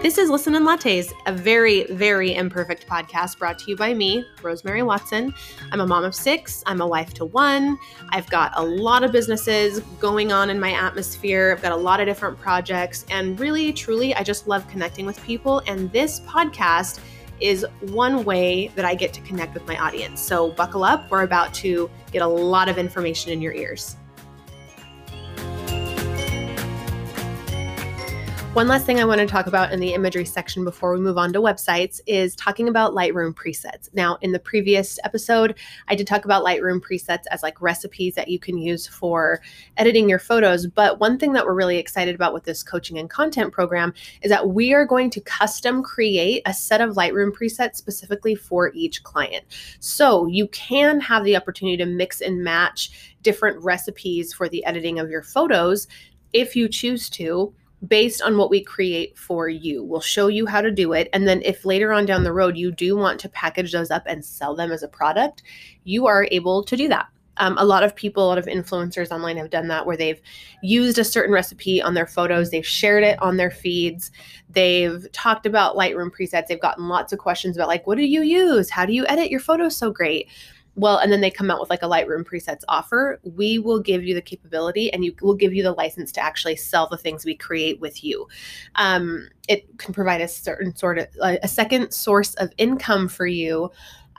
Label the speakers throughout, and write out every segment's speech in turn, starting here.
Speaker 1: This is Listen and Lattes, a very, very imperfect podcast brought to you by me, Rosemary Watson. I'm a mom of six, I'm a wife to one. I've got a lot of businesses going on in my atmosphere, I've got a lot of different projects, and really, truly, I just love connecting with people. And this podcast is one way that I get to connect with my audience. So buckle up, we're about to get a lot of information in your ears. One last thing I want to talk about in the imagery section before we move on to websites is talking about Lightroom presets. Now, in the previous episode, I did talk about Lightroom presets as like recipes that you can use for editing your photos. But one thing that we're really excited about with this coaching and content program is that we are going to custom create a set of Lightroom presets specifically for each client. So you can have the opportunity to mix and match different recipes for the editing of your photos if you choose to based on what we create for you. We'll show you how to do it. And then if later on down the road you do want to package those up and sell them as a product, you are able to do that. Um, a lot of people, a lot of influencers online have done that where they've used a certain recipe on their photos, they've shared it on their feeds, they've talked about Lightroom presets, they've gotten lots of questions about, like, what do you use? How do you edit your photos so great? Well, and then they come out with like a Lightroom presets offer, we will give you the capability and you will give you the license to actually sell the things we create with you. Um, it can provide a certain sort of a second source of income for you.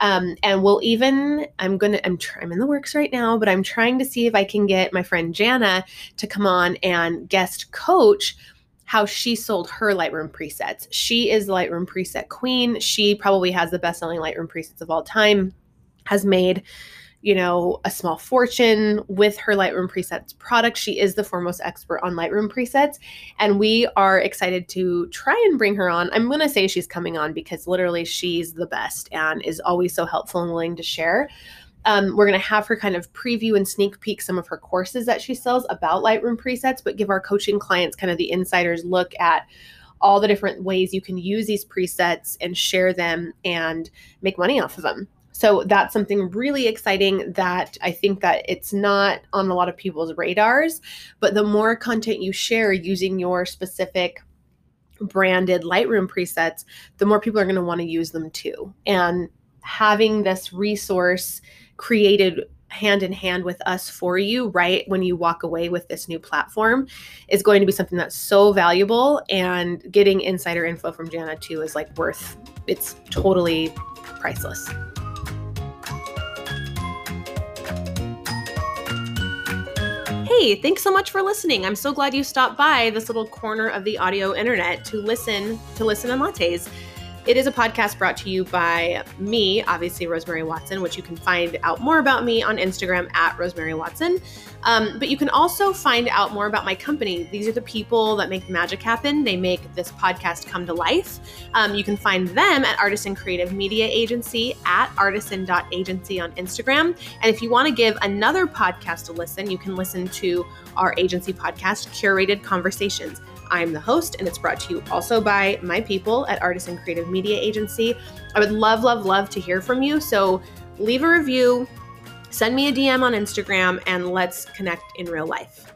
Speaker 1: Um, and we'll even i'm gonna I'm, tr- I'm in the works right now but i'm trying to see if i can get my friend jana to come on and guest coach how she sold her Lightroom presets. She is Lightroom preset queen. She probably has the best selling Lightroom presets of all time has made you know, a small fortune with her Lightroom presets product. She is the foremost expert on Lightroom presets, and we are excited to try and bring her on. I'm going to say she's coming on because literally she's the best and is always so helpful and willing to share. Um, we're going to have her kind of preview and sneak peek some of her courses that she sells about Lightroom presets, but give our coaching clients kind of the insider's look at all the different ways you can use these presets and share them and make money off of them. So that's something really exciting that I think that it's not on a lot of people's radars, but the more content you share using your specific branded Lightroom presets, the more people are going to want to use them too. And having this resource created hand in hand with us for you right when you walk away with this new platform is going to be something that's so valuable and getting insider info from Jana too is like worth it's totally priceless. Hey, thanks so much for listening. I'm so glad you stopped by this little corner of the audio internet to listen to Listen and Lattes. It is a podcast brought to you by me, obviously, Rosemary Watson, which you can find out more about me on Instagram at Rosemary Watson. Um, but you can also find out more about my company. These are the people that make the magic happen. They make this podcast come to life. Um, you can find them at Artisan Creative Media Agency at artisan.agency on Instagram. And if you want to give another podcast a listen, you can listen to our agency podcast, Curated Conversations. I'm the host, and it's brought to you also by my people at Artisan Creative Media Agency. I would love, love, love to hear from you. So leave a review, send me a DM on Instagram, and let's connect in real life.